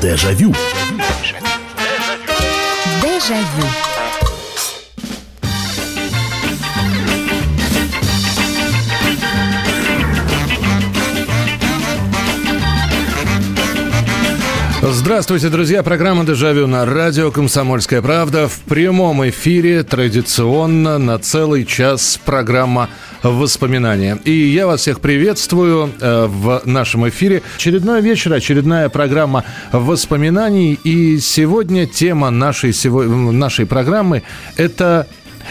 Дежавю. Дежавю. Здравствуйте, друзья. Программа «Дежавю» на радио «Комсомольская правда». В прямом эфире традиционно на целый час программа «Воспоминания». И я вас всех приветствую э, в нашем эфире. Очередной вечер, очередная программа воспоминаний. И сегодня тема нашей, нашей программы – это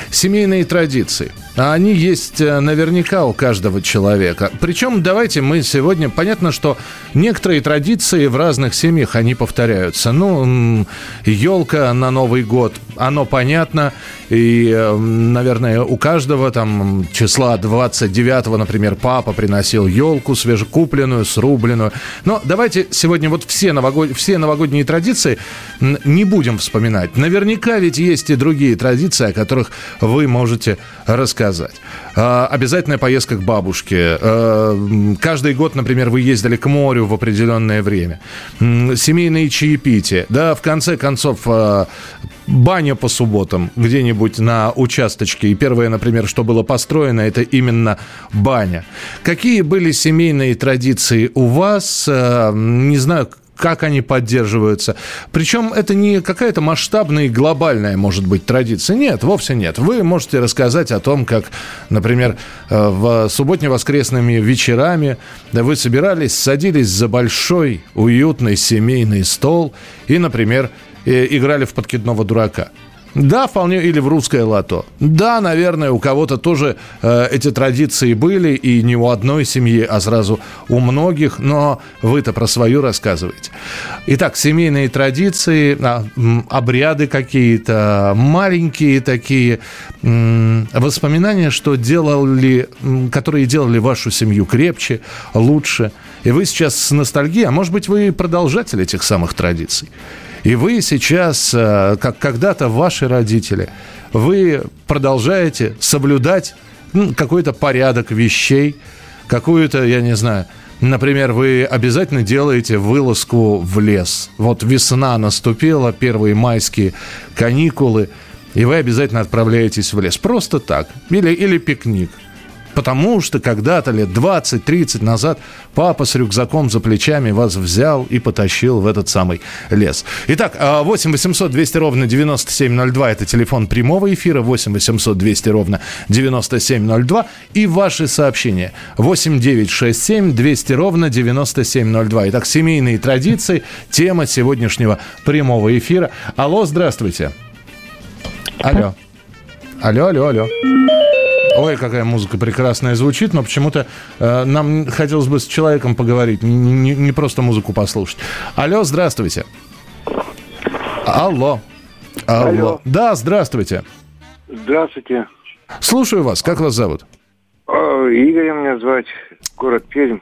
семейные традиции – они есть э, наверняка у каждого человека. Причем давайте мы сегодня... Понятно, что некоторые традиции в разных семьях, они повторяются. Ну, елка на Новый год, оно понятно. И, э, наверное, у каждого там числа 29, например, папа приносил елку свежекупленную, срубленную. Но давайте сегодня вот все, новогод... все новогодние традиции не будем вспоминать. Наверняка ведь есть и другие традиции, о которых вы можете рассказать сказать. А, обязательная поездка к бабушке. А, каждый год, например, вы ездили к морю в определенное время. Семейные чаепития. Да, в конце концов, а, баня по субботам где-нибудь на участочке. И первое, например, что было построено, это именно баня. Какие были семейные традиции у вас? Не знаю, как они поддерживаются. Причем это не какая-то масштабная и глобальная, может быть, традиция. Нет, вовсе нет. Вы можете рассказать о том, как, например, э, в субботне-воскресными вечерами вы собирались, садились за большой, уютный семейный стол и, например, э, играли в подкидного дурака. Да, вполне, или в русское лото. Да, наверное, у кого-то тоже э, эти традиции были, и не у одной семьи, а сразу у многих, но вы-то про свою рассказываете. Итак, семейные традиции, а, обряды какие-то, маленькие такие м, воспоминания, что делали, которые делали вашу семью крепче, лучше. И вы сейчас с ностальгией, а может быть, вы продолжатель этих самых традиций. И вы сейчас, э, как когда-то ваши родители, вы продолжаете соблюдать ну, какой-то порядок вещей, какую-то, я не знаю, Например, вы обязательно делаете вылазку в лес. Вот весна наступила, первые майские каникулы, и вы обязательно отправляетесь в лес. Просто так. Или, или пикник. Потому что когда-то лет 20-30 назад папа с рюкзаком за плечами вас взял и потащил в этот самый лес. Итак, 8 800 200 ровно 9702 – это телефон прямого эфира, 8 800 200 ровно 9702 и ваши сообщения 8 9 6 7 200 ровно 9702. Итак, семейные традиции, тема сегодняшнего прямого эфира. Алло, здравствуйте. Алло. Алло, алло, алло. Ой, какая музыка прекрасная звучит, но почему-то э, нам хотелось бы с человеком поговорить, не, не просто музыку послушать. Алло, здравствуйте. Алло. Алло. Алло. Да, здравствуйте. Здравствуйте. Слушаю вас. Как вас зовут? Игорь меня звать, город Пермь.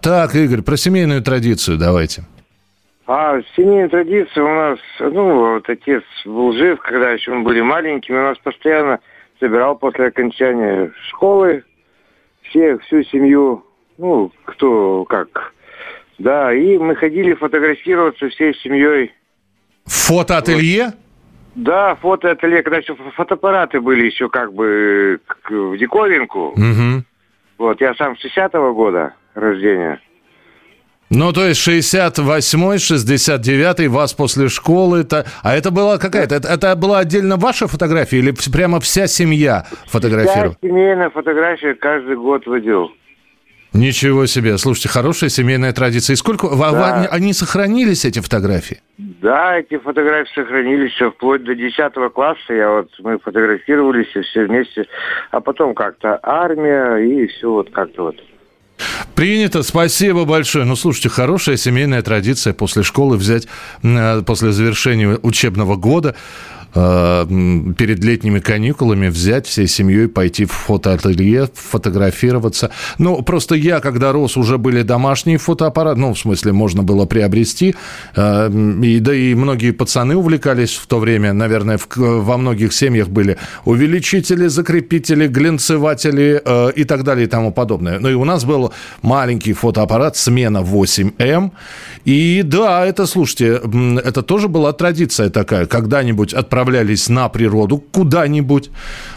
Так, Игорь, про семейную традицию давайте. А семейная традиция у нас, ну, вот отец был жив, когда еще мы были маленькими, у нас постоянно собирал после окончания школы всех, всю семью, ну, кто как. Да, и мы ходили фотографироваться всей семьей. Фотоателье? Вот. Да, фотоателье, когда еще фотоаппараты были еще как бы в диковинку. Угу. Вот, я сам 60-го года рождения. Ну, то есть 68-й, 69-й, вас после школы. Это... А это была какая-то... Это, это была отдельно ваша фотография или прямо вся семья фотографировала? Вся семейная фотография каждый год водил. Ничего себе. Слушайте, хорошая семейная традиция. И сколько... Да. Они сохранились, эти фотографии? Да, эти фотографии сохранились все вплоть до 10 класса. Я вот, мы фотографировались все вместе. А потом как-то армия и все вот как-то вот. Принято, спасибо большое. Ну, слушайте, хорошая семейная традиция. После школы взять, э, после завершения учебного года, перед летними каникулами взять всей семьей, пойти в фотоателье, фотографироваться. Ну, просто я, когда рос, уже были домашние фотоаппараты, ну, в смысле, можно было приобрести. Э, и, да и многие пацаны увлекались в то время, наверное, в, во многих семьях были увеличители, закрепители, глинцеватели э, и так далее и тому подобное. Ну, и у нас был маленький фотоаппарат «Смена 8М». И да, это, слушайте, это тоже была традиция такая. Когда-нибудь отправлялись на природу куда-нибудь,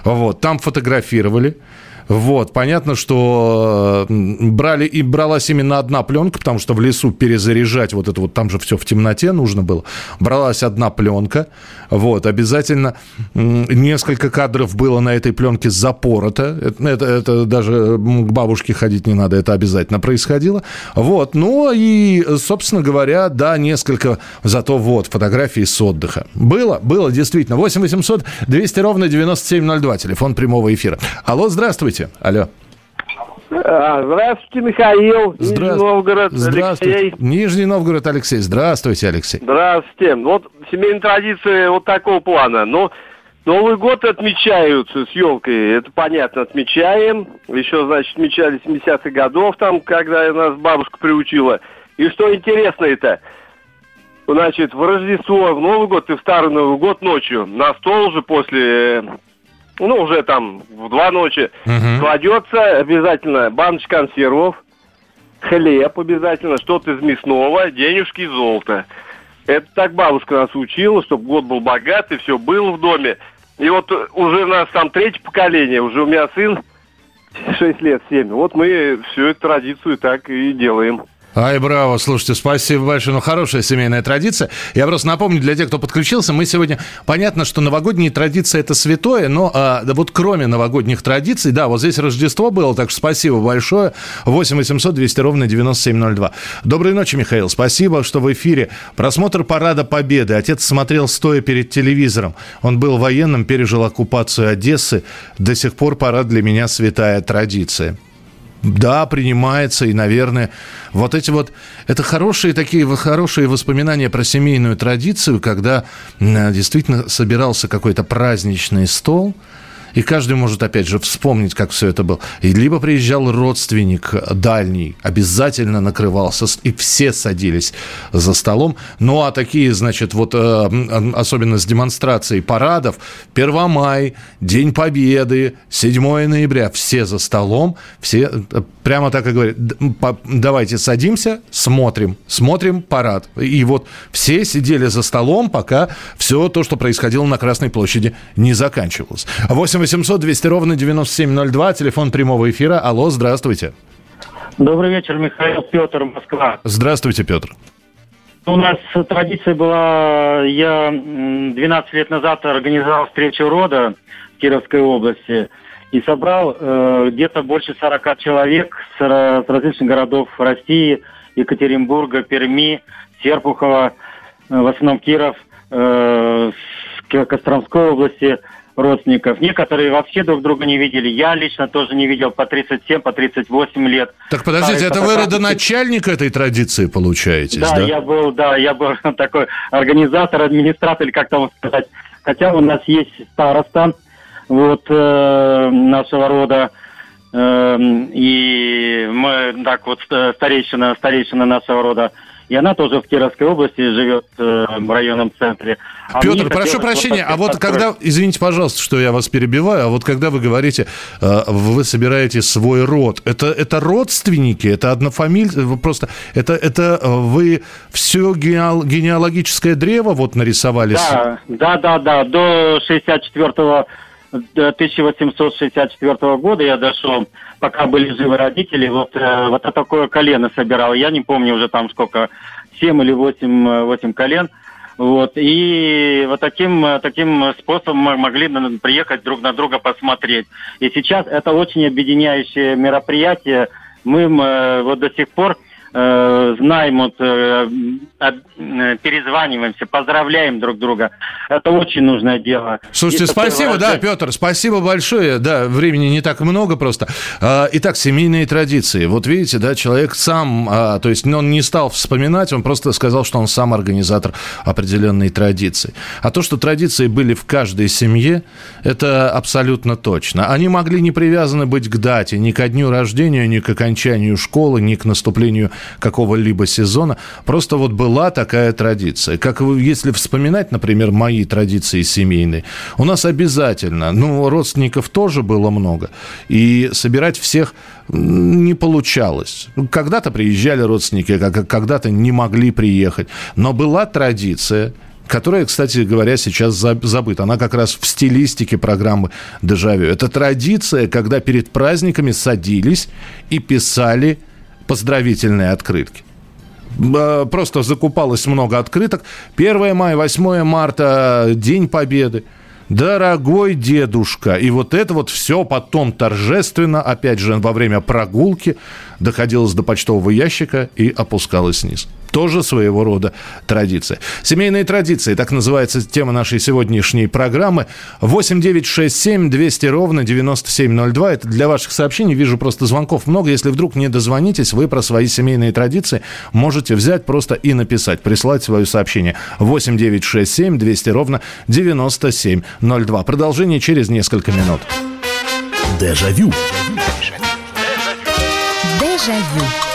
вот, там фотографировали. Вот, понятно, что брали и бралась именно одна пленка, потому что в лесу перезаряжать вот это вот, там же все в темноте нужно было. Бралась одна пленка, вот, обязательно несколько кадров было на этой пленке запорото. Это, это, это даже к бабушке ходить не надо, это обязательно происходило. Вот, ну и, собственно говоря, да, несколько, зато вот, фотографии с отдыха. Было, было, действительно. 8 800 200 ровно 9702, телефон прямого эфира. Алло, здравствуйте. Здравствуйте. Алло. А, здравствуйте, Михаил. Здра... Нижний Новгород. Здравствуйте. Алексей. Нижний Новгород, Алексей. Здравствуйте, Алексей. Здравствуйте. Вот семейные традиции вот такого плана. Но Новый год отмечают с елкой, это понятно, отмечаем. Еще, значит, отмечали 70-х годов, там, когда нас бабушка приучила. И что интересно это, значит, в Рождество, в Новый год и в Старый Новый год ночью на стол уже после ну, уже там в два ночи, угу. кладется обязательно баночка консервов, хлеб обязательно, что-то из мясного, денежки и золото. Это так бабушка нас учила, чтобы год был богатый, все было в доме. И вот уже у нас там третье поколение, уже у меня сын 6 лет, 7. Вот мы всю эту традицию так и делаем. Ай, браво, слушайте, спасибо большое. Ну, хорошая семейная традиция. Я просто напомню для тех, кто подключился, мы сегодня... Понятно, что новогодние традиции – это святое, но а, да вот кроме новогодних традиций, да, вот здесь Рождество было, так что спасибо большое. 8 800 200 ровно 9702. Доброй ночи, Михаил. Спасибо, что в эфире. Просмотр Парада Победы. Отец смотрел стоя перед телевизором. Он был военным, пережил оккупацию Одессы. До сих пор парад для меня святая традиция да, принимается, и, наверное, вот эти вот, это хорошие такие, хорошие воспоминания про семейную традицию, когда действительно собирался какой-то праздничный стол, и каждый может, опять же, вспомнить, как все это было. И либо приезжал родственник дальний, обязательно накрывался, и все садились за столом. Ну, а такие, значит, вот э, особенно с демонстрацией парадов, Первомай, День Победы, 7 ноября, все за столом, все э, прямо так и говорят, давайте садимся, смотрим, смотрим парад. И вот все сидели за столом, пока все то, что происходило на Красной площади, не заканчивалось. 8 800 200 ровно 9702, телефон прямого эфира. Алло, здравствуйте. Добрый вечер, Михаил Петр, Москва. Здравствуйте, Петр. У нас традиция была, я 12 лет назад организовал встречу рода в Кировской области и собрал э, где-то больше 40 человек с, с различных городов России, Екатеринбурга, Перми, Серпухова, э, в основном Киров, э, Костромской области – родственников. Некоторые вообще друг друга не видели. Я лично тоже не видел по 37, по 38 лет. Так подождите, это вы родоначальник этой традиции получаетесь, да? Да, я был, да, я был такой организатор, администратор, как там сказать. Хотя у нас есть староста вот э, нашего рода, э, и мы так вот старейшина, старейшина нашего рода и она тоже в Кировской области живет э, в районном центре. А Петр, прошу прощения, а вот построить. когда, извините, пожалуйста, что я вас перебиваю, а вот когда вы говорите, э, вы собираете свой род, это, это родственники, это однофамилия, просто, это, это э, вы все генеал, генеалогическое древо вот нарисовали? Да, да, да, да, до 64 1864 года я дошел, пока были живы родители, вот, э, вот такое колено собирал. Я не помню уже там сколько, 7 или 8, 8 колен. Вот, и вот таким, таким способом мы могли приехать друг на друга посмотреть. И сейчас это очень объединяющее мероприятие. Мы вот до сих пор э, знаем, вот, э, э, перезваниваемся, поздравляем друг друга. Это очень нужное дело. Слушайте, спасибо, да, Петр, спасибо большое. Да, времени не так много просто. А, итак, семейные традиции. Вот видите, да, человек сам, а, то есть он не стал вспоминать, он просто сказал, что он сам организатор определенной традиции. А то, что традиции были в каждой семье, это абсолютно точно. Они могли не привязаны быть к дате, ни ко дню рождения, ни к окончанию школы, ни к наступлению какого-либо сезона. Просто вот была такая традиция. Как если вспоминать, например, мои традиции семейные, у нас обязательно, ну, родственников тоже было много, и собирать всех не получалось. Когда-то приезжали родственники, когда-то не могли приехать. Но была традиция, которая, кстати говоря, сейчас забыта. Она как раз в стилистике программы «Дежавю». Это традиция, когда перед праздниками садились и писали поздравительные открытки просто закупалось много открыток. 1 мая, 8 марта, День Победы. Дорогой дедушка. И вот это вот все потом торжественно, опять же, во время прогулки доходилось до почтового ящика и опускалось вниз тоже своего рода традиция. Семейные традиции, так называется тема нашей сегодняшней программы. 8 9 6 7 200 ровно 9702. Это для ваших сообщений. Вижу просто звонков много. Если вдруг не дозвонитесь, вы про свои семейные традиции можете взять просто и написать, прислать свое сообщение. 8 9 6 7 200 ровно 9702. Продолжение через несколько минут. Дежавю. Дежавю.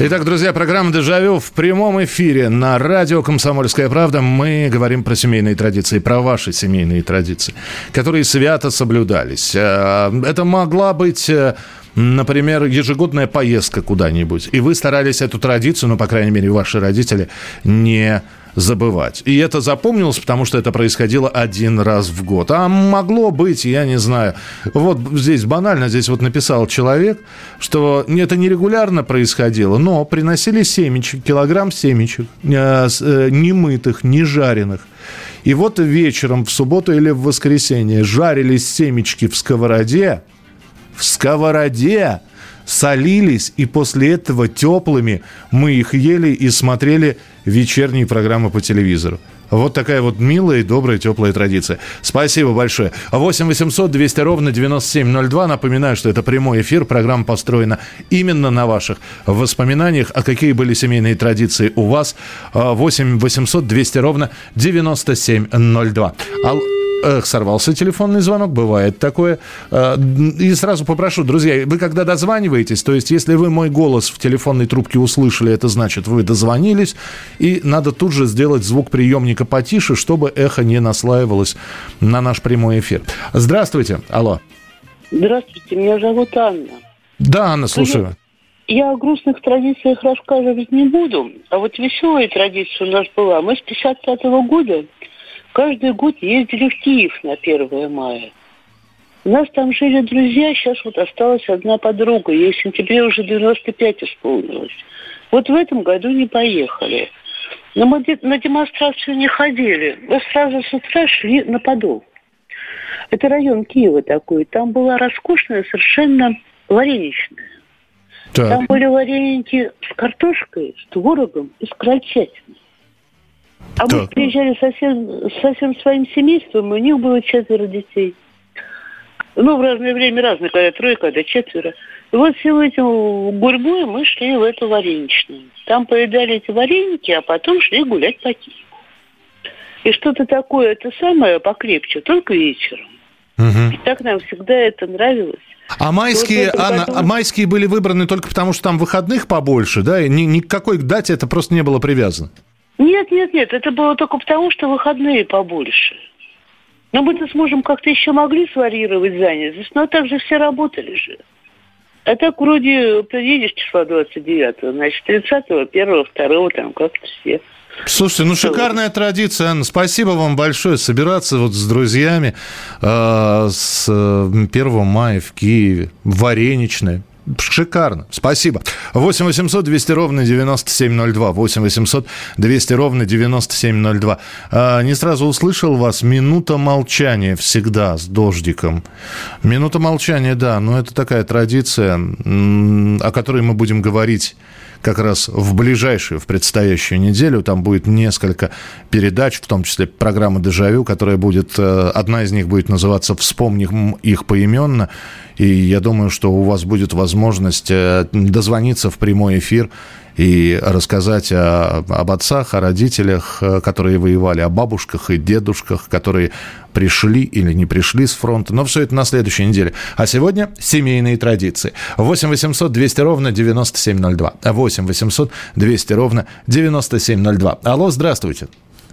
Итак, друзья, программа «Дежавю» в прямом эфире на радио «Комсомольская правда». Мы говорим про семейные традиции, про ваши семейные традиции, которые свято соблюдались. Э, это могла быть э, например, ежегодная поездка куда-нибудь, и вы старались эту традицию, ну, по крайней мере, ваши родители, не забывать. И это запомнилось, потому что это происходило один раз в год. А могло быть, я не знаю. Вот здесь банально, здесь вот написал человек, что это нерегулярно происходило, но приносили семечек, килограмм семечек, э, э, не мытых, не жареных. И вот вечером в субботу или в воскресенье жарились семечки в сковороде, в сковороде солились, и после этого теплыми мы их ели и смотрели вечерние программы по телевизору. Вот такая вот милая, добрая, теплая традиция. Спасибо большое. 8 800 200 ровно 9702. Напоминаю, что это прямой эфир. Программа построена именно на ваших воспоминаниях. А какие были семейные традиции у вас? 8 800 200 ровно 9702. Ал... Эх, сорвался телефонный звонок, бывает такое. Э, и сразу попрошу, друзья, вы когда дозваниваетесь, то есть если вы мой голос в телефонной трубке услышали, это значит, вы дозвонились, и надо тут же сделать звук приемника потише, чтобы эхо не наслаивалось на наш прямой эфир. Здравствуйте, алло. Здравствуйте, меня зовут Анна. Да, Анна, слушаю. Я о грустных традициях рассказывать не буду, а вот веселая традиция у нас была. Мы с 55 -го года каждый год ездили в Киев на 1 мая. У нас там жили друзья, сейчас вот осталась одна подруга. Ей в сентябре уже 95 исполнилось. Вот в этом году не поехали. Но мы на демонстрацию не ходили. Мы сразу с утра шли на Подол. Это район Киева такой. Там была роскошная совершенно вареничная. Так. Там были вареники с картошкой, с творогом и с крольчатиной. А так. мы приезжали совсем, совсем своим семейством, и у них было четверо детей. Ну, в разное время разное, когда трое, когда четверо. И вот всего этим гурьбой мы шли в эту вареничную. Там поедали эти вареники, а потом шли гулять по Киеву. И что-то такое, это самое покрепче, только вечером. Угу. И так нам всегда это нравилось. А майские, вот Анна, году... а майские были выбраны только потому, что там выходных побольше, да? И ни, ни к какой дате это просто не было привязано? Нет, нет, нет, это было только потому, что выходные побольше. Но мы-то с мужем как-то еще могли сварьировать занятость, но также все работали же. А так вроде приедешь числа 29 значит, 30-го, 1 2 там как-то все. Слушайте, ну шикарная традиция, Анна. Спасибо вам большое. Собираться вот с друзьями э, с 1 э, мая в Киеве. Вареничное. Шикарно. Спасибо. 8 800 200 ровно 9702. 8 800 200 ровно 9702. А, не сразу услышал вас. Минута молчания всегда с дождиком. Минута молчания, да. Но это такая традиция, о которой мы будем говорить как раз в ближайшую, в предстоящую неделю. Там будет несколько передач, в том числе программа «Дежавю», которая будет, э, одна из них будет называться «Вспомним их поименно». И я думаю, что у вас будет возможность э, дозвониться в прямой эфир и рассказать о, об отцах, о родителях, э, которые воевали, о бабушках и дедушках, которые пришли или не пришли с фронта. Но все это на следующей неделе. А сегодня семейные традиции. 8 800 200 ровно 9702. 8 800 200 ровно 9702. Алло, здравствуйте.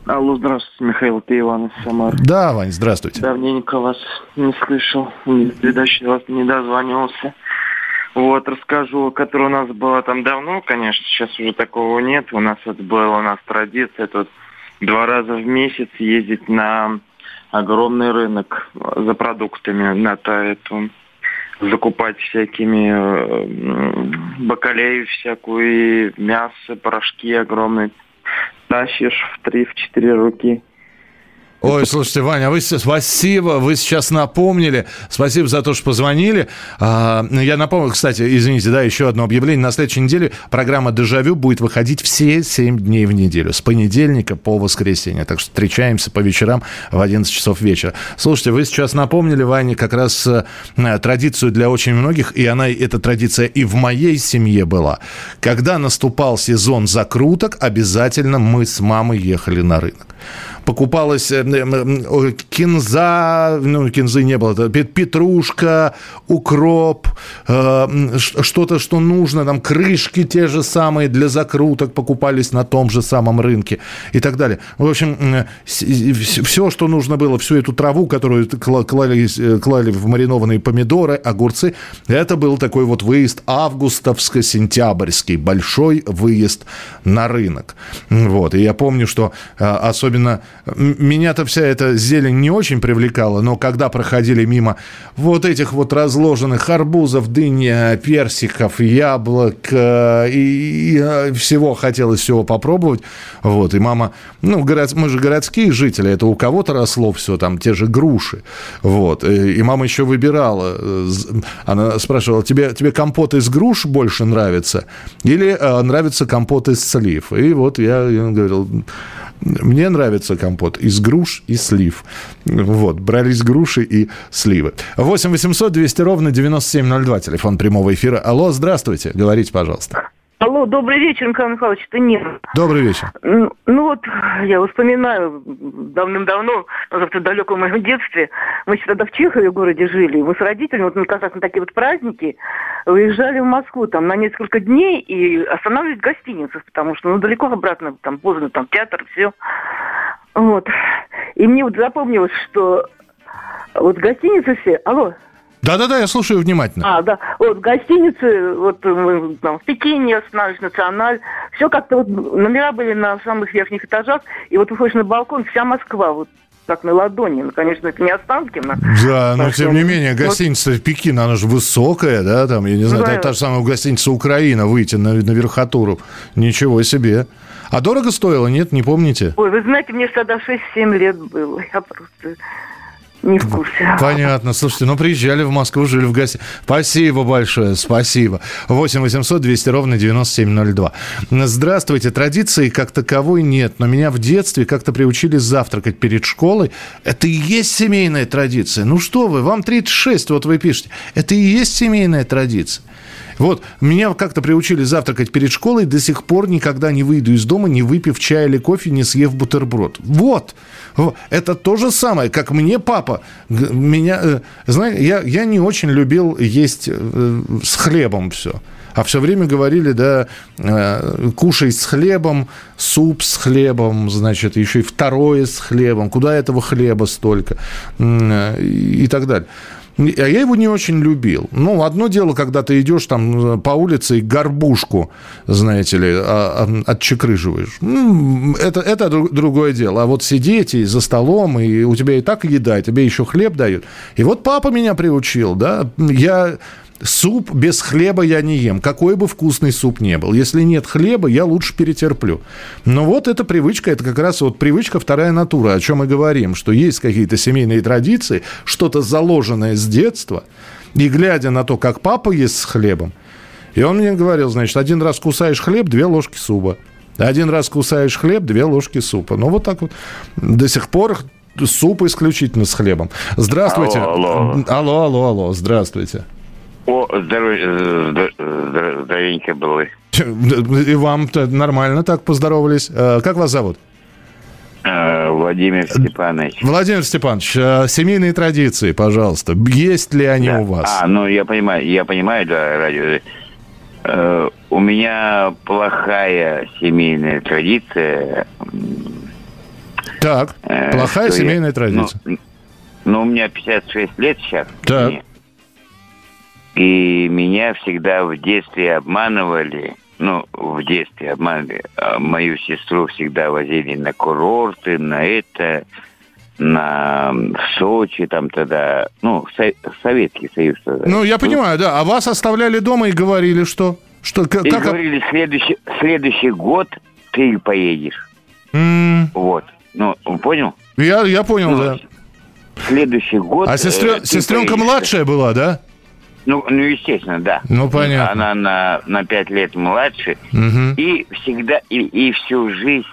Алло, здравствуйте, Михаил, это Иван из Самары. Да, Вань, здравствуйте. Давненько вас не слышал, передачи вас не дозванивался. Вот, расскажу, которая у нас была там давно, конечно, сейчас уже такого нет. У нас вот была у нас традиция тут два раза в месяц ездить на огромный рынок за продуктами, на эту закупать всякими э, бакалею всякую, и мясо, порошки огромные. Тащишь в три-в-четыре руки. Ой, слушайте, Ваня, вы спасибо, вы сейчас напомнили. Спасибо за то, что позвонили. А, я напомню, кстати, извините, да, еще одно объявление. На следующей неделе программа «Дежавю» будет выходить все 7 дней в неделю, с понедельника по воскресенье. Так что встречаемся по вечерам в 11 часов вечера. Слушайте, вы сейчас напомнили, Ваня, как раз э, традицию для очень многих, и она, эта традиция и в моей семье была. Когда наступал сезон закруток, обязательно мы с мамой ехали на рынок покупалась э, кинза, ну, кинзы не было, петрушка, укроп, э, что-то, что нужно, там крышки те же самые для закруток покупались на том же самом рынке и так далее. В общем, все, что нужно было, всю эту траву, которую клали, э, клали в маринованные помидоры, огурцы, это был такой вот выезд августовско-сентябрьский, большой выезд на рынок. Вот. И я помню, что особенно меня-то вся эта зелень не очень привлекала, но когда проходили мимо вот этих вот разложенных арбузов, дыни, персиков, яблок э, и, и э, всего хотелось всего попробовать. Вот, и мама, ну, город, мы же городские жители, это у кого-то росло все, там, те же груши. Вот, и мама еще выбирала, э, она спрашивала, тебе, тебе компот из груш больше нравится или нравится компот из слив? И вот я, я говорил, мне нравится компот из груш и слив. Вот, брались груши и сливы. 8 800 200 ровно 9702, телефон прямого эфира. Алло, здравствуйте, говорите, пожалуйста. Алло, добрый вечер, Михаил Михайлович, это Нина. Добрый вечер. Ну, ну вот, я вспоминаю давным-давно, в далеком моем детстве, мы еще тогда в Чехове городе жили, мы с родителями, вот как раз на такие вот праздники, выезжали в Москву там на несколько дней и останавливались в гостиницах, потому что ну далеко обратно, там поздно, там театр, все. Вот. И мне вот запомнилось, что вот гостиницы все... Алло, да-да-да, я слушаю внимательно. А, да. Вот в гостинице, вот мы там в Пекине остановились, Националь. Все как-то вот номера были на самых верхних этажах. И вот выходишь на балкон, вся Москва, вот как на ладони. Ну, конечно, это не Останкино. Да, но тем не менее, гостиница вот... Пекин, она же высокая, да, там, я не знаю, да. та, та же самая гостиница Украина, выйти на, на верхотуру. Ничего себе. А дорого стоило, нет, не помните? Ой, вы знаете, мне тогда 6-7 лет было. Я просто не в курсе. Понятно. Слушайте, ну приезжали в Москву, жили в гостях. Спасибо большое, спасибо. 8 800 200 ровно 9702. Здравствуйте. Традиции как таковой нет, но меня в детстве как-то приучили завтракать перед школой. Это и есть семейная традиция. Ну что вы, вам 36, вот вы пишете. Это и есть семейная традиция. Вот, меня как-то приучили завтракать перед школой, до сих пор никогда не выйду из дома, не выпив чай или кофе, не съев бутерброд. Вот, это то же самое, как мне папа, меня, э, знаете, я, я не очень любил есть э, с хлебом все. А все время говорили, да, э, кушай с хлебом, суп с хлебом, значит, еще и второе с хлебом. Куда этого хлеба столько? Э, и так далее. А я его не очень любил. Ну, одно дело, когда ты идешь там по улице и горбушку, знаете ли, а, а, отчекрыживаешь. Это, это другое дело. А вот сидеть и за столом, и у тебя и так еда, и тебе еще хлеб дают. И вот папа меня приучил, да. Я Суп без хлеба я не ем, какой бы вкусный суп не был. Если нет хлеба, я лучше перетерплю. Но вот эта привычка, это как раз вот привычка вторая натура, о чем мы говорим, что есть какие-то семейные традиции, что-то заложенное с детства, и глядя на то, как папа ест с хлебом, и он мне говорил, значит, один раз кусаешь хлеб, две ложки супа. Один раз кусаешь хлеб, две ложки супа. Ну, вот так вот. До сих пор суп исключительно с хлебом. Здравствуйте. Алло, алло. Алло, алло, алло. Здравствуйте. О, здоровье, здоровенько было. И вам нормально так поздоровались. Э, как вас зовут? Э, Владимир Степанович. Владимир Степанович, э, семейные традиции, пожалуйста. Есть ли они да. у вас? А, ну я понимаю, я понимаю, да, радио. У меня плохая семейная традиция. Так, плохая семейная я, традиция. Ну, ну, у меня 56 лет сейчас. Так. Мне. И меня всегда в детстве обманывали, ну, в детстве обманывали. А мою сестру всегда возили на курорты, на это, на Сочи там тогда, ну, Советский Союз тогда. Ну, я понимаю, да. А вас оставляли дома и говорили, что? что как, и говорили, следующий, следующий год ты поедешь. Mm. Вот. Ну, понял? Я, я понял, ну, да. Следующий год... А сестрё, э, сестренка поедешь. младшая была, да? Ну, ну, естественно, да. Ну, понятно. Она на, на 5 лет младше. Угу. И всегда, и, и всю жизнь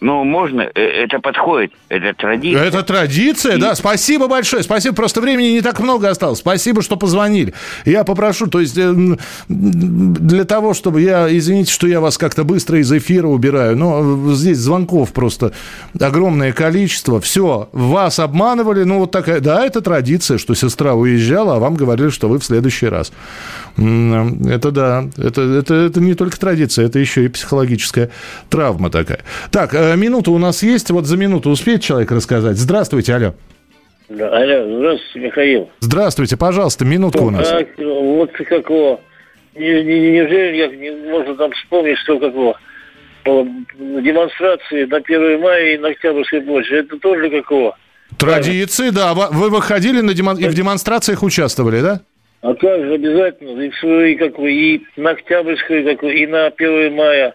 ну, можно, э, это подходит, это традиция. Это традиция, и... да. Спасибо большое, спасибо. Просто времени не так много осталось. Спасибо, что позвонили. Я попрошу, то есть э, для того, чтобы я, извините, что я вас как-то быстро из эфира убираю, но здесь звонков просто огромное количество. Все, вас обманывали, ну вот такая, да, это традиция, что сестра уезжала, а вам говорили, что вы в следующий раз. Это да, это, это, это не только традиция, это еще и психологическая травма такая. Так, э, минута у нас есть. Вот за минуту успеет человек рассказать. Здравствуйте, алло. Да, алло, здравствуйте, Михаил. Здравствуйте, пожалуйста, минутка у нас. Как, вот какого, не, не, неужели я не можно там вспомнить, что какого демонстрации на 1 мая и на Октябрьской площади, это тоже какого? Традиции, да. Вы выходили на демон... и в демонстрациях участвовали, да? А как же, обязательно. И, и, как, и на Октябрьской, как, и на 1 мая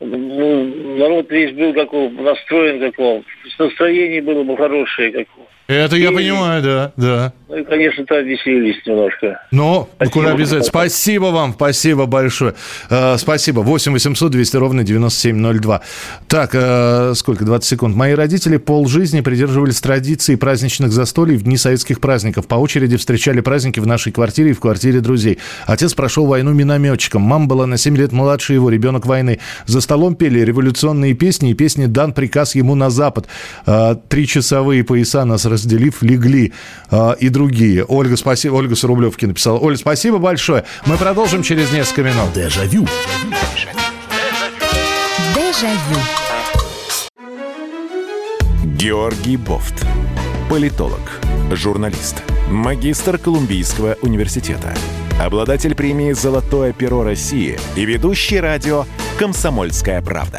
ну, народ весь был какого настроен какого, настроение было бы хорошее какого. Это я понимаю, да, да. Ну и, конечно, там веселились немножко. Ну, куда обязательно. Спасибо вам, спасибо большое. Э, спасибо. 8 800 200 ровно 9702. Так, э, сколько, 20 секунд. Мои родители полжизни придерживались традиции праздничных застолий в дни советских праздников. По очереди встречали праздники в нашей квартире и в квартире друзей. Отец прошел войну минометчиком. Мама была на 7 лет младше его, ребенок войны. За столом пели революционные песни и песни «Дан приказ ему на запад». Э, три часовые пояса нас разделив, легли э, и другие. Ольга, спасибо. Ольга Срублевки написала. Оля, спасибо большое. Мы продолжим через несколько минут. Дежавю. Дежавю. Георгий Бофт. Политолог, журналист, магистр Колумбийского университета, обладатель премии «Золотое перо России» и ведущий радио «Комсомольская правда»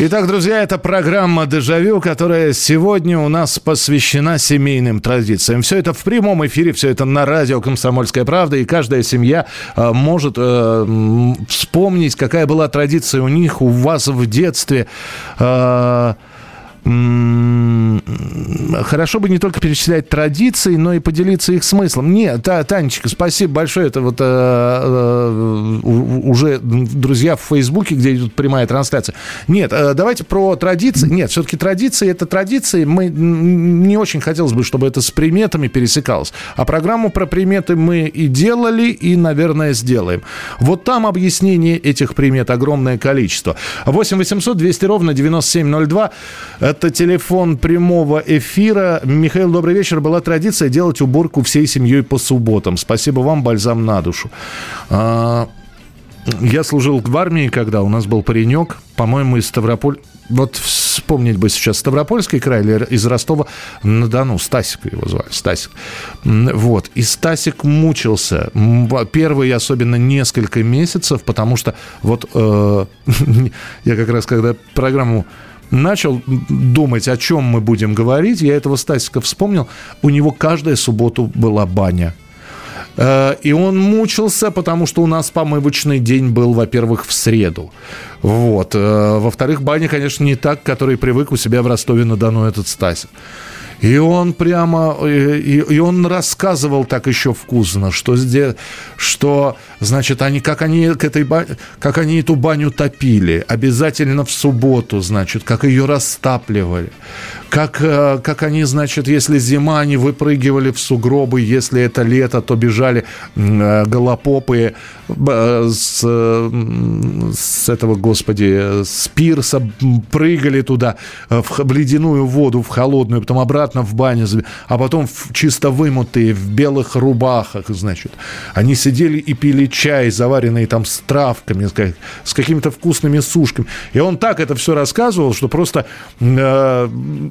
Итак, друзья, это программа «Дежавю», которая сегодня у нас посвящена семейным традициям. Все это в прямом эфире, все это на радио «Комсомольская правда», и каждая семья э, может э, вспомнить, какая была традиция у них, у вас в детстве. Э, хорошо бы не только перечислять традиции, но и поделиться их смыслом. Нет, та, Танечка, спасибо большое. Это вот э, э, уже друзья в Фейсбуке, где идет прямая трансляция. Нет, э, давайте про традиции. Нет, все-таки традиции это традиции. Мы не очень хотелось бы, чтобы это с приметами пересекалось. А программу про приметы мы и делали, и, наверное, сделаем. Вот там объяснение этих примет огромное количество. 8 800 200 ровно 9702. Это телефон прямого эфира. Михаил, добрый вечер. Была традиция делать уборку всей семьей по субботам. Спасибо вам, бальзам на душу. А, я служил в армии, когда у нас был паренек, по-моему, из Ставрополя. Вот вспомнить бы сейчас Ставропольский край или из Ростова-на-Дону. Стасик его звали, Стасик. Вот. И Стасик мучился первые особенно несколько месяцев, потому что вот э, я как раз когда программу начал думать, о чем мы будем говорить, я этого Стасика вспомнил. У него каждая субботу была баня. Э, и он мучился, потому что у нас помывочный день был, во-первых, в среду. Вот. Э, во-вторых, баня, конечно, не так, который привык у себя в Ростове-на-Дону этот Стасик. И он прямо, и, и он рассказывал так еще вкусно, что здесь, что, значит, они, как они к этой бане, как они эту баню топили, обязательно в субботу, значит, как ее растапливали, как, э, как они, значит, если зима, они выпрыгивали в сугробы, если это лето, то бежали э, голопопые э, с, с этого, господи, с пирса, прыгали туда в ледяную воду, в холодную, потом обратно в баню, а потом в чисто вымутые, в белых рубахах, значит. Они сидели и пили чай, заваренный там с травками, с, с какими-то вкусными сушками. И он так это все рассказывал, что просто э,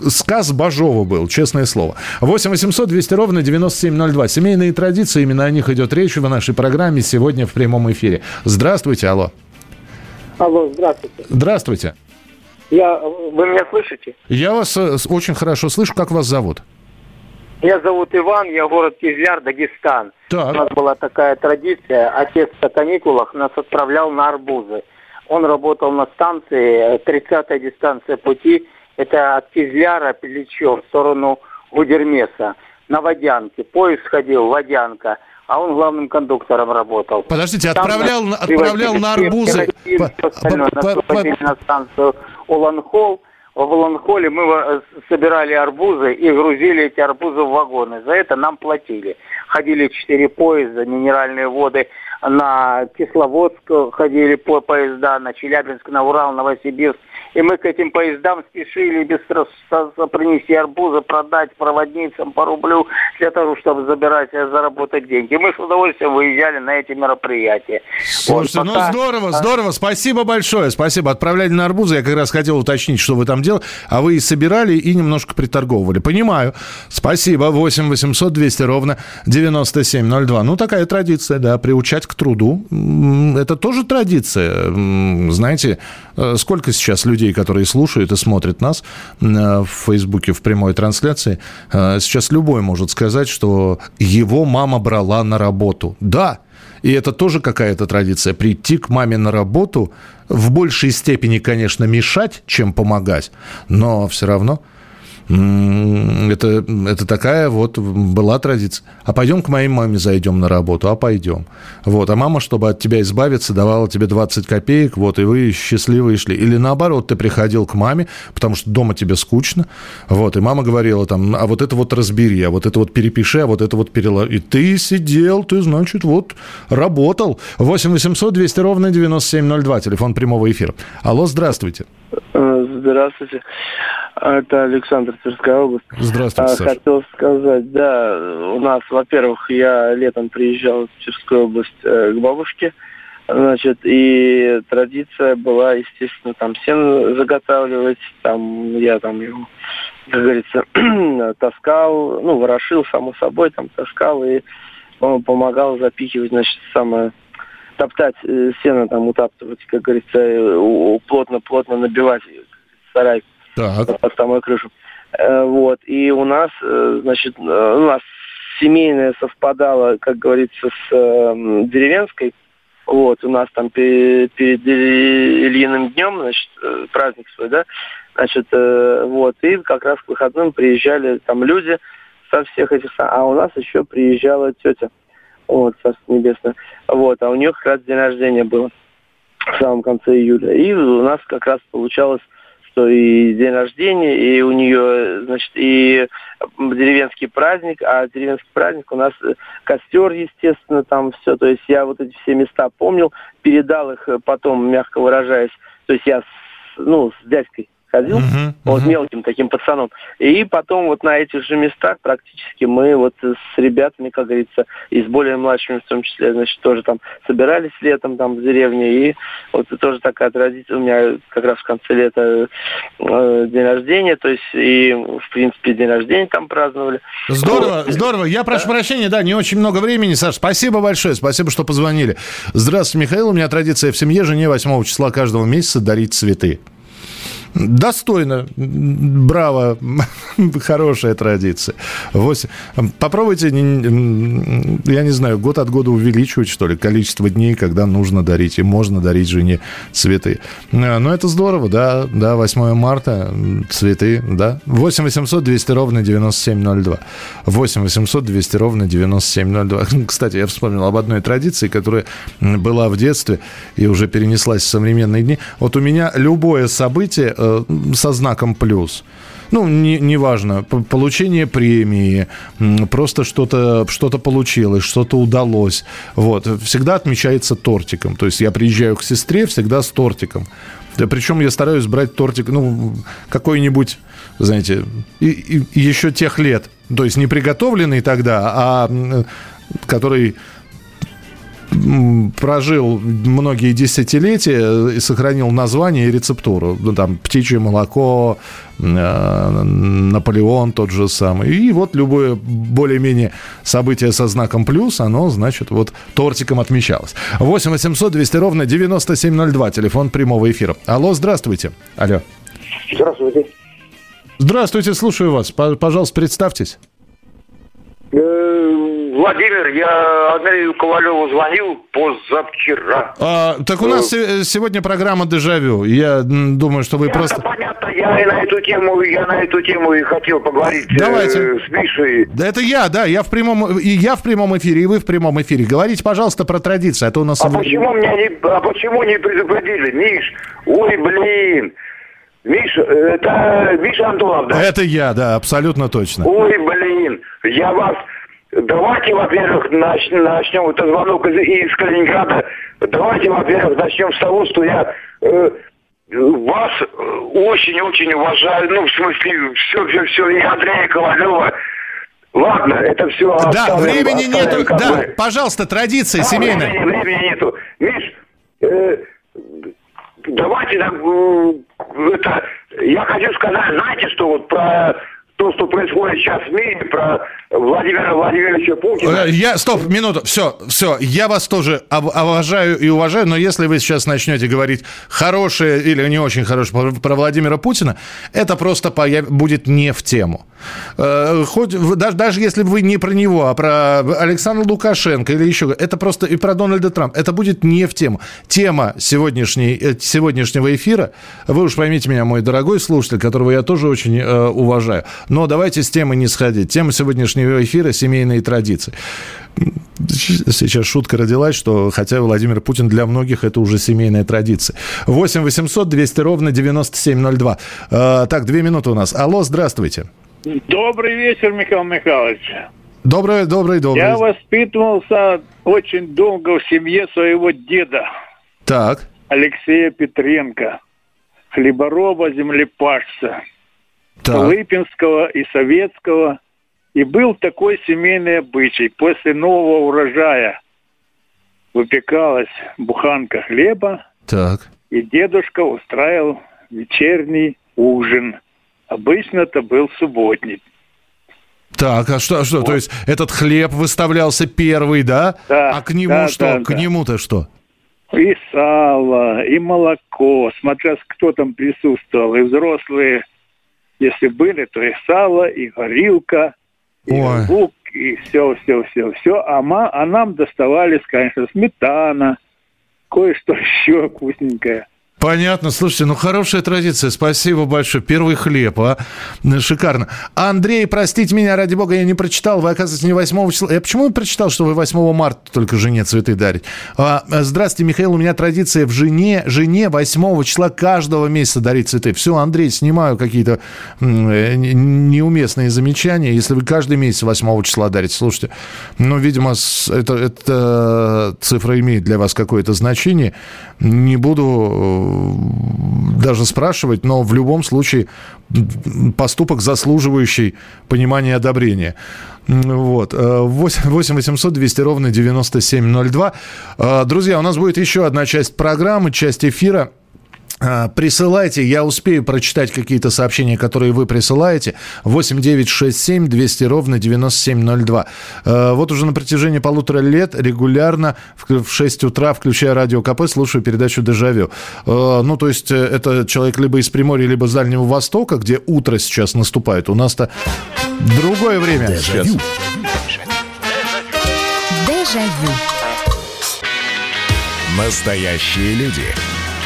сказ Бажова был, честное слово. 8 800 200 ровно 9702. Семейные традиции, именно о них идет речь в нашей программе сегодня в прямом эфире. Здравствуйте, алло. Алло, здравствуйте. Здравствуйте. Я, вы меня слышите? Я вас э, очень хорошо слышу. Как вас зовут? Меня зовут Иван, я город Кизляр, Дагестан. Так. У нас была такая традиция. Отец на каникулах нас отправлял на арбузы. Он работал на станции, 30-я дистанция пути. Это от Кизляра, Пеличев, в сторону Гудермеса. На Водянке. Поезд ходил, Водянка а он главным кондуктором работал. Подождите, отправлял, Там, отправлял на арбузы... на станцию Уланхол. В Уланхоле мы собирали арбузы и грузили эти арбузы в вагоны. За это нам платили. Ходили четыре поезда, минеральные воды на Кисловодск ходили по поезда, на Челябинск, на Урал, Новосибирск. И мы к этим поездам спешили быстро принести арбузы, продать проводницам по рублю для того, чтобы забирать, э, заработать деньги. Мы с удовольствием выезжали на эти мероприятия. Слушайте, вот, пока... ну здорово, здорово. Спасибо большое. Спасибо. Отправляли на арбузы. Я как раз хотел уточнить, что вы там делали. А вы и собирали, и немножко приторговывали. Понимаю. Спасибо. 8 800 200 ровно 9702. Ну, такая традиция, да, приучать к труду. Это тоже традиция. Знаете, э, сколько сейчас людей людей, которые слушают и смотрят нас э, в Фейсбуке в прямой трансляции, э, сейчас любой может сказать, что его мама брала на работу. Да, и это тоже какая-то традиция. Прийти к маме на работу в большей степени, конечно, мешать, чем помогать, но все равно – это, это такая вот была традиция. А пойдем к моей маме зайдем на работу, а пойдем. Вот. А мама, чтобы от тебя избавиться, давала тебе 20 копеек, вот, и вы счастливые шли. Или наоборот, ты приходил к маме, потому что дома тебе скучно, вот, и мама говорила там, а вот это вот разбери, а вот это вот перепиши, а вот это вот переложи. И ты сидел, ты, значит, вот работал. 8 800 200 ровно 9702, телефон прямого эфира. Алло, здравствуйте. Здравствуйте. Это Александр Тверская область. Здравствуйте, Саша. Хотел сказать, да, у нас, во-первых, я летом приезжал в Тверскую область э, к бабушке, значит, и традиция была, естественно, там сено заготавливать, там я там его, как говорится, таскал, ну, ворошил, само собой, там таскал и он помогал запихивать, значит, самое топтать э, сено, там утаптывать, как говорится, плотно-плотно набивать сарай так. под самую крышу. Э, вот. И у нас, э, значит, э, у нас семейное совпадало, как говорится, с деревенской. Вот, у нас там перед, перед Ильиным днем, значит, праздник свой, да, значит, вот, и как раз к выходным приезжали там люди со всех этих, а у нас еще приезжала тетя, вот, Царство Небесное, вот, а у нее как раз день рождения было в самом конце июля, и у нас как раз получалось и день рождения, и у нее, значит, и деревенский праздник, а деревенский праздник у нас костер, естественно, там все. То есть я вот эти все места помнил, передал их потом, мягко выражаясь, то есть я с, ну, с дядькой ходил, uh-huh, вот uh-huh. мелким таким пацаном. И потом вот на этих же местах практически мы вот с ребятами, как говорится, и с более младшими в том числе, значит, тоже там собирались летом там в деревне. И вот тоже такая традиция у меня как раз в конце лета э, день рождения, то есть и в принципе день рождения там праздновали. Здорово, вот. здорово. Я прошу да? прощения, да, не очень много времени, Саш. Спасибо большое, спасибо, что позвонили. Здравствуйте, Михаил. У меня традиция в семье жене 8 числа каждого месяца дарить цветы. Достойно. Браво. Хорошая традиция. 8. Попробуйте, я не знаю, год от года увеличивать, что ли, количество дней, когда нужно дарить и можно дарить жене цветы. Но ну, это здорово, да, да, 8 марта, цветы, да. 8 800 200 ровно 9702. 8 800 200 ровно 9702. Кстати, я вспомнил об одной традиции, которая была в детстве и уже перенеслась в современные дни. Вот у меня любое событие Э, со знаком плюс ну, не, неважно, получение премии, просто что-то что получилось, что-то удалось. Вот. Всегда отмечается тортиком. То есть я приезжаю к сестре всегда с тортиком. Да, причем я стараюсь брать тортик, ну, какой-нибудь, знаете, и, и, еще тех лет. То есть не приготовленный тогда, а который прожил многие десятилетия и сохранил название и рецептуру. Ну, там птичье молоко, э, Наполеон тот же самый. И вот любое более-менее событие со знаком плюс, оно, значит, вот тортиком отмечалось. 8 800 200 ровно 9702, телефон прямого эфира. Алло, здравствуйте. Алло. Здравствуйте. Здравствуйте, слушаю вас. Пожалуйста, представьтесь. Э, Владимир, я Андрею Ковалеву звонил позавчера. А, так у нас э, сегодня программа «Дежавю». Я думаю, что вы это просто... понятно. Я и на эту тему, я на эту тему и хотел поговорить Давайте. Э, с Мишей. Да это я, да. Я в прямом... И я в прямом эфире, и вы в прямом эфире. Говорите, пожалуйста, про традиции, а то у нас... А почему меня не... А почему не предупредили? Миш, ой, блин. Миша, это Миша Антонов, да? Это я, да, абсолютно точно. Ой, блин, я вас... Давайте, во-первых, нач... начнем. Это звонок из, из Калининграда. Давайте, во-первых, начнем с того, что я э, вас очень-очень уважаю. Ну, в смысле, все, все, все. И Андрея Ковалева. Ладно, это все. Да, оставим, времени оставим, нету. Да, бы. пожалуйста, традиции да, семейные. Времени, времени нету. Миш, э, давайте так, это, я хочу сказать, знаете, что вот про то, что происходит сейчас в мире, про Владимира Владимировича Путина. Э, я, стоп, минуту, все, все, я вас тоже уважаю и уважаю, но если вы сейчас начнете говорить хорошее или не очень хорошее про Владимира Путина, это просто будет не в тему. Э, хоть даже, даже если вы не про него, а про Александра Лукашенко или еще, это просто и про Дональда Трампа, это будет не в тему. Тема сегодняшней, э, сегодняшнего эфира, вы уж поймите меня, мой дорогой слушатель, которого я тоже очень э, уважаю, но давайте с темы не сходить. Тема сегодняшнего эфира – семейные традиции сейчас шутка родилась, что хотя Владимир Путин для многих это уже семейная традиция. 8 800 200 ровно 9702. Э, так, две минуты у нас. Алло, здравствуйте. Добрый вечер, Михаил Михайлович. Добрый, добрый, добрый. Я воспитывался очень долго в семье своего деда. Так. Алексея Петренко, хлебороба, землепашца, так. Лыпинского и Советского. И был такой семейный обычай. После нового урожая выпекалась буханка хлеба. Так. И дедушка устраивал вечерний ужин – Обычно это был субботник. Так, а что, а что? Вот. То есть этот хлеб выставлялся первый, да? Да. А к нему да, что? Да, к да. нему-то что? И сало, и молоко, смотря кто там присутствовал. И взрослые, если были, то и сало, и горилка, и Ой. лук, и все, все, все, все. А, ма, а нам доставались, конечно, сметана, кое-что еще вкусненькое. Понятно. Слушайте, ну хорошая традиция. Спасибо большое. Первый хлеб, а? Шикарно. Андрей, простите меня, ради бога, я не прочитал. Вы, оказывается, не 8 числа. Я почему прочитал, что вы 8 марта только жене цветы дарить? А, здравствуйте, Михаил. У меня традиция в жене, жене 8 числа каждого месяца дарить цветы. Все, Андрей, снимаю какие-то э, неуместные замечания. Если вы каждый месяц 8 числа дарите, слушайте, ну, видимо, это, это цифра имеет для вас какое-то значение. Не буду даже спрашивать, но в любом случае поступок, заслуживающий понимания и одобрения. Вот. 8 800 200 ровно 9702. Э, друзья, у нас будет еще одна часть программы, часть эфира. А, присылайте, я успею прочитать какие-то сообщения, которые вы присылаете. 8 9 6 7 200 ровно 9702. А, вот уже на протяжении полутора лет регулярно в 6 утра, включая радио КП, слушаю передачу «Дежавю». А, ну, то есть, э, это человек либо из Приморья, либо с Дальнего Востока, где утро сейчас наступает. У нас-то другое время Дежавю. сейчас. Дежавю. Настоящие люди.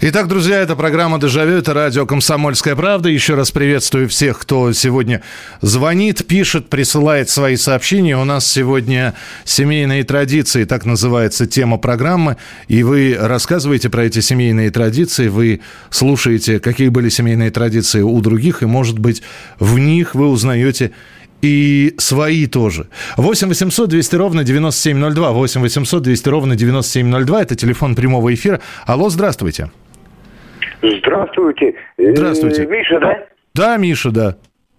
Итак, друзья, это программа «Дежавю», это радио «Комсомольская правда». Еще раз приветствую всех, кто сегодня звонит, пишет, присылает свои сообщения. У нас сегодня «Семейные традиции», так называется тема программы. И вы рассказываете про эти семейные традиции, вы слушаете, какие были семейные традиции у других, и, может быть, в них вы узнаете и свои тоже. 8 800 200 ровно 9702. 8 800 200 ровно 9702. Это телефон прямого эфира. Алло, здравствуйте. Здравствуйте. Здравствуйте. Э, Миша, да? Да, Миша, да.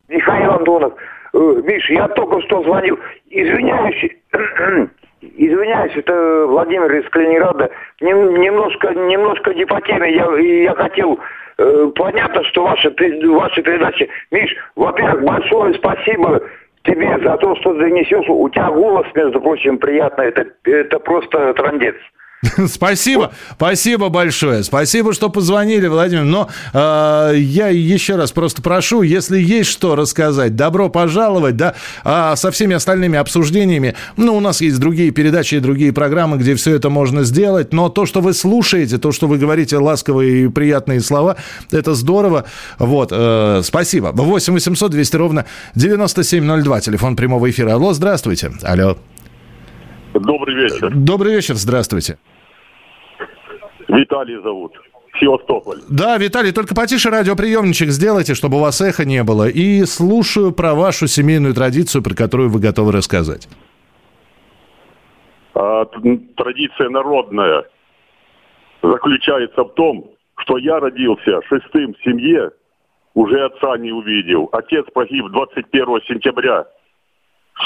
Михаил Антонов. Э, Миша, я только что звонил. Извиняюсь, извиняюсь, это Владимир из Калининграда. Нем- Немножко, немножко не по теме. Я, я хотел... э, Понятно, что ваша, пе- ваша передача... Миш, во-первых, большое спасибо тебе за то, что ты несешь. У тебя голос, между прочим, приятный. Это, это просто трандец. Спасибо, спасибо большое. Спасибо, что позвонили, Владимир. Но э, я еще раз просто прошу, если есть что рассказать, добро пожаловать, да, а со всеми остальными обсуждениями, ну, у нас есть другие передачи и другие программы, где все это можно сделать, но то, что вы слушаете, то, что вы говорите ласковые и приятные слова, это здорово. Вот, э, спасибо. 8 800 200 ровно 9702, телефон прямого эфира. Алло, здравствуйте. Алло. Добрый вечер. Добрый вечер, здравствуйте. Виталий зовут. Севастополь. Да, Виталий, только потише радиоприемничек сделайте, чтобы у вас эхо не было. И слушаю про вашу семейную традицию, про которую вы готовы рассказать. А, традиция народная заключается в том, что я родился шестым в семье, уже отца не увидел. Отец погиб 21 сентября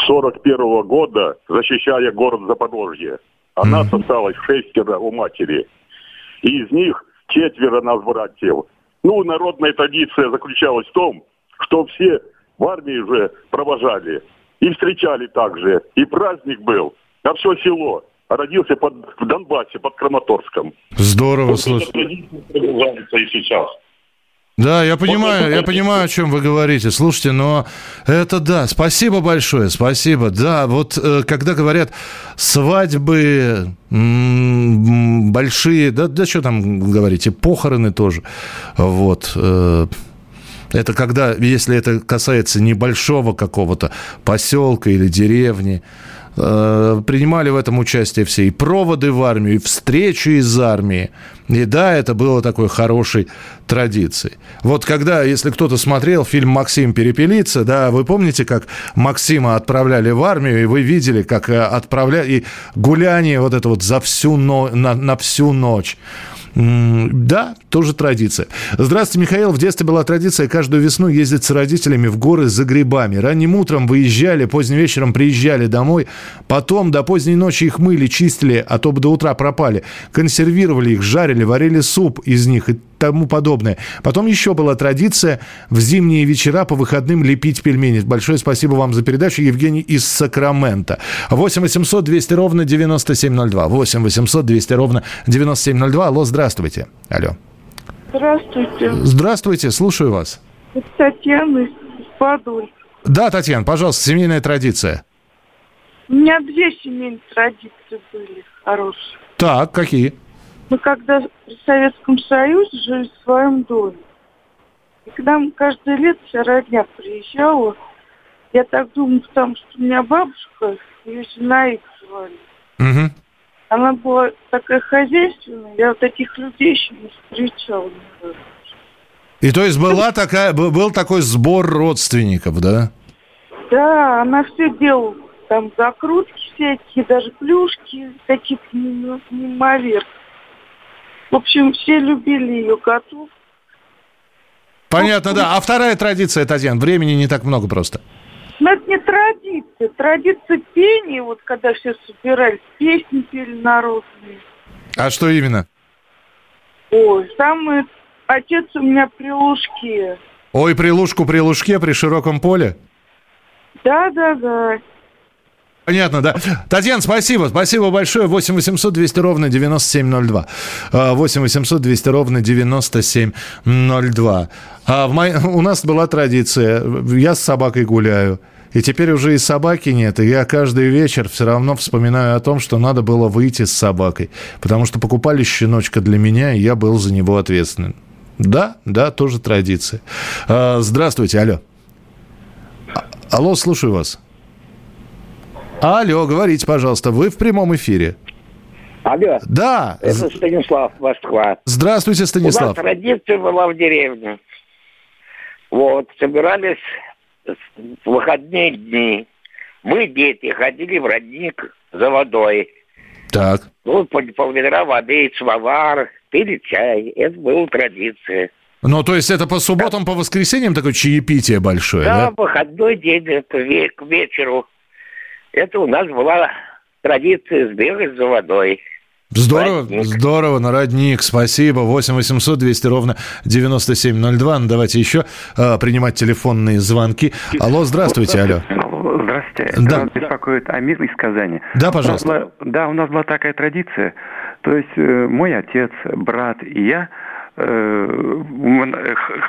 41 года, защищая город Запорожье. А нас осталось шестеро у матери. И из них четверо нас братьев. Ну, народная традиция заключалась в том, что все в армии же провожали. И встречали также. И праздник был. А все село. А родился под, в Донбассе, под Краматорском. Здорово, Вот слушай. и сейчас. Да, я понимаю, я понимаю, о чем вы говорите. Слушайте, но это да, спасибо большое, спасибо. Да, вот э, когда говорят свадьбы большие, да, да что там говорите, похороны тоже. Вот. э, это когда, если это касается небольшого какого-то поселка или деревни, принимали в этом участие все. И проводы в армию, и встречи из армии. И да, это было такой хорошей традицией. Вот когда, если кто-то смотрел фильм «Максим перепелица», да, вы помните, как Максима отправляли в армию, и вы видели, как э, отправляли, и гуляние вот это вот за всю но... на, на всю ночь. Да, тоже традиция. Здравствуйте, Михаил. В детстве была традиция каждую весну ездить с родителями в горы за грибами. Ранним утром выезжали, поздним вечером приезжали домой. Потом до поздней ночи их мыли, чистили, а то бы до утра пропали. Консервировали их, жарили, варили суп из них. И тому подобное. Потом еще была традиция в зимние вечера по выходным лепить пельмени. Большое спасибо вам за передачу. Евгений из Сакрамента. 8 800 200 ровно 9702. 8 800 200 ровно 9702. Алло, здравствуйте. Алло. Здравствуйте. Здравствуйте, слушаю вас. Это Татьяна из Подольска. Да, Татьяна, пожалуйста, семейная традиция. У меня две семейные традиции были хорошие. Так, какие? Мы когда при Советском Союзе жили в своем доме. И когда мы каждое лето вся родня приезжала, я так думаю, потому что у меня бабушка, ее Зинаид звали. Угу. Она была такая хозяйственная, я вот таких людей еще не встречала. И то есть была такая, был такой сбор родственников, да? Да, она все делала. Там закрутки всякие, даже плюшки какие-то неимо- неимоверные. В общем, все любили ее готовку. Понятно, да. А вторая традиция, Татьяна, времени не так много просто. Но это не традиция. Традиция пения, вот когда все собирались, песни пели народные. А что именно? Ой, самый отец у меня при лужке. Ой, при лужку, при лужке, при широком поле. Да-да-да. Понятно, да. Татьяна, спасибо. Спасибо большое. 8 800 200 ровно 9702. А, 8 800 200 ровно 9702. А в мой... У нас была традиция. Я с собакой гуляю. И теперь уже и собаки нет. И я каждый вечер все равно вспоминаю о том, что надо было выйти с собакой. Потому что покупали щеночка для меня, и я был за него ответственным. Да, да, тоже традиция. А, Здравствуйте, алло. А- Алло, слушаю вас. Алло, говорите, пожалуйста, вы в прямом эфире. Алло. Да. Это Станислав, Москва. Здравствуйте, У Станислав. нас традиция была в деревне. Вот, собирались в выходные дни. Мы, дети, ходили в родник за водой. Так. Ну, по, по ведра воды, самовар, пили чай. Это была традиция. Ну, то есть это по субботам, по воскресеньям такое чаепитие большое, Да, да? выходной день, это к вечеру. Это у нас была традиция сбегать за водой. Здорово, здорово, на родник, спасибо. 8 800 200 ровно 9702. Ну, давайте еще э, принимать телефонные звонки. Алло, здравствуйте, алло. Здравствуйте. Да. Вас беспокоит Амир из Казани. Да, пожалуйста. У была- да, у нас была такая традиция. То есть э, мой отец, брат и я э,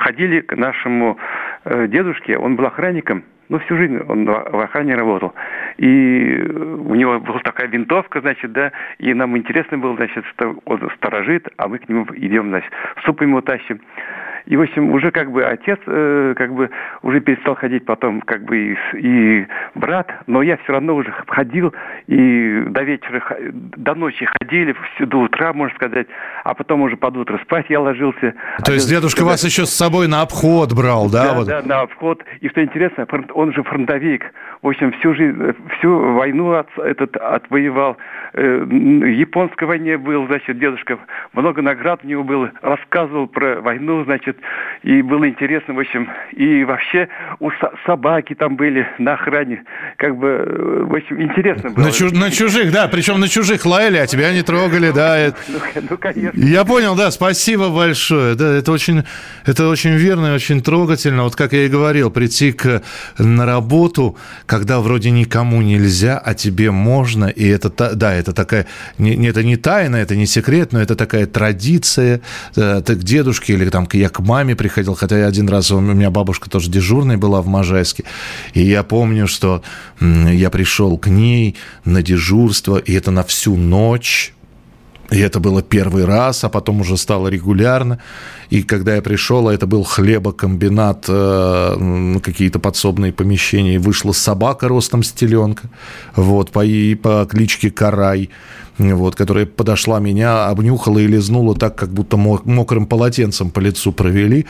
ходили к нашему э, дедушке. Он был охранником. Ну, всю жизнь он в охране работал. И э, у него была такая винтовка, значит, да, и нам интересно было, значит, что он сторожит, а мы к нему идем, значит, суп ему тащим. И, в общем, уже как бы отец, э, как бы, уже перестал ходить потом, как бы, и, и брат, но я все равно уже ходил, и до вечера, до ночи ходили, до утра, можно сказать, а потом уже под утро спать я ложился. То есть дедушка вас еще с собой на обход брал, да? Да, вот? да, на вход. И что интересно, он же фронтовик. В общем, всю жизнь, э, всю войну от- этот отвоевал. Э, японской войне был, значит, дедушка. Много наград у него было. Рассказывал про войну, значит, и было интересно, в общем. И вообще у со- собаки там были на охране. Как бы, э, в общем, интересно было. На, чу- на чужих, да, причем на чужих лаяли, а тебя не трогали, да. это- Ну, ну, конечно. Я понял, да, спасибо большое. Да, это очень, это очень верно и очень трогательно. Вот как я и говорил, прийти к, на работу, когда вроде никому нельзя, а тебе можно, и это, да, это такая, не, это не тайна, это не секрет, но это такая традиция. Ты к дедушке или там к- я к маме приходил, хотя я один раз, у меня бабушка тоже дежурной была в Можайске, и я помню, что я пришел к ней на дежурство, и это на всю ночь, и это было первый раз, а потом уже стало регулярно. И когда я пришел, а это был хлебокомбинат, э, какие-то подсобные помещения, вышла собака ростом с теленка, вот, по, и по кличке Карай, вот, которая подошла меня, обнюхала и лизнула так, как будто мо- мокрым полотенцем по лицу провели.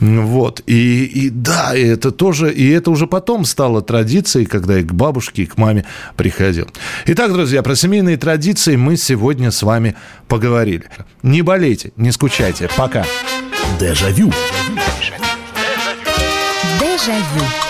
Вот. И, и да, и это тоже, и это уже потом стало традицией, когда я к бабушке и к маме приходил. Итак, друзья, про семейные традиции мы сегодня с вами поговорили. Не болейте, не скучайте. Пока. Дежавю. Дежавю.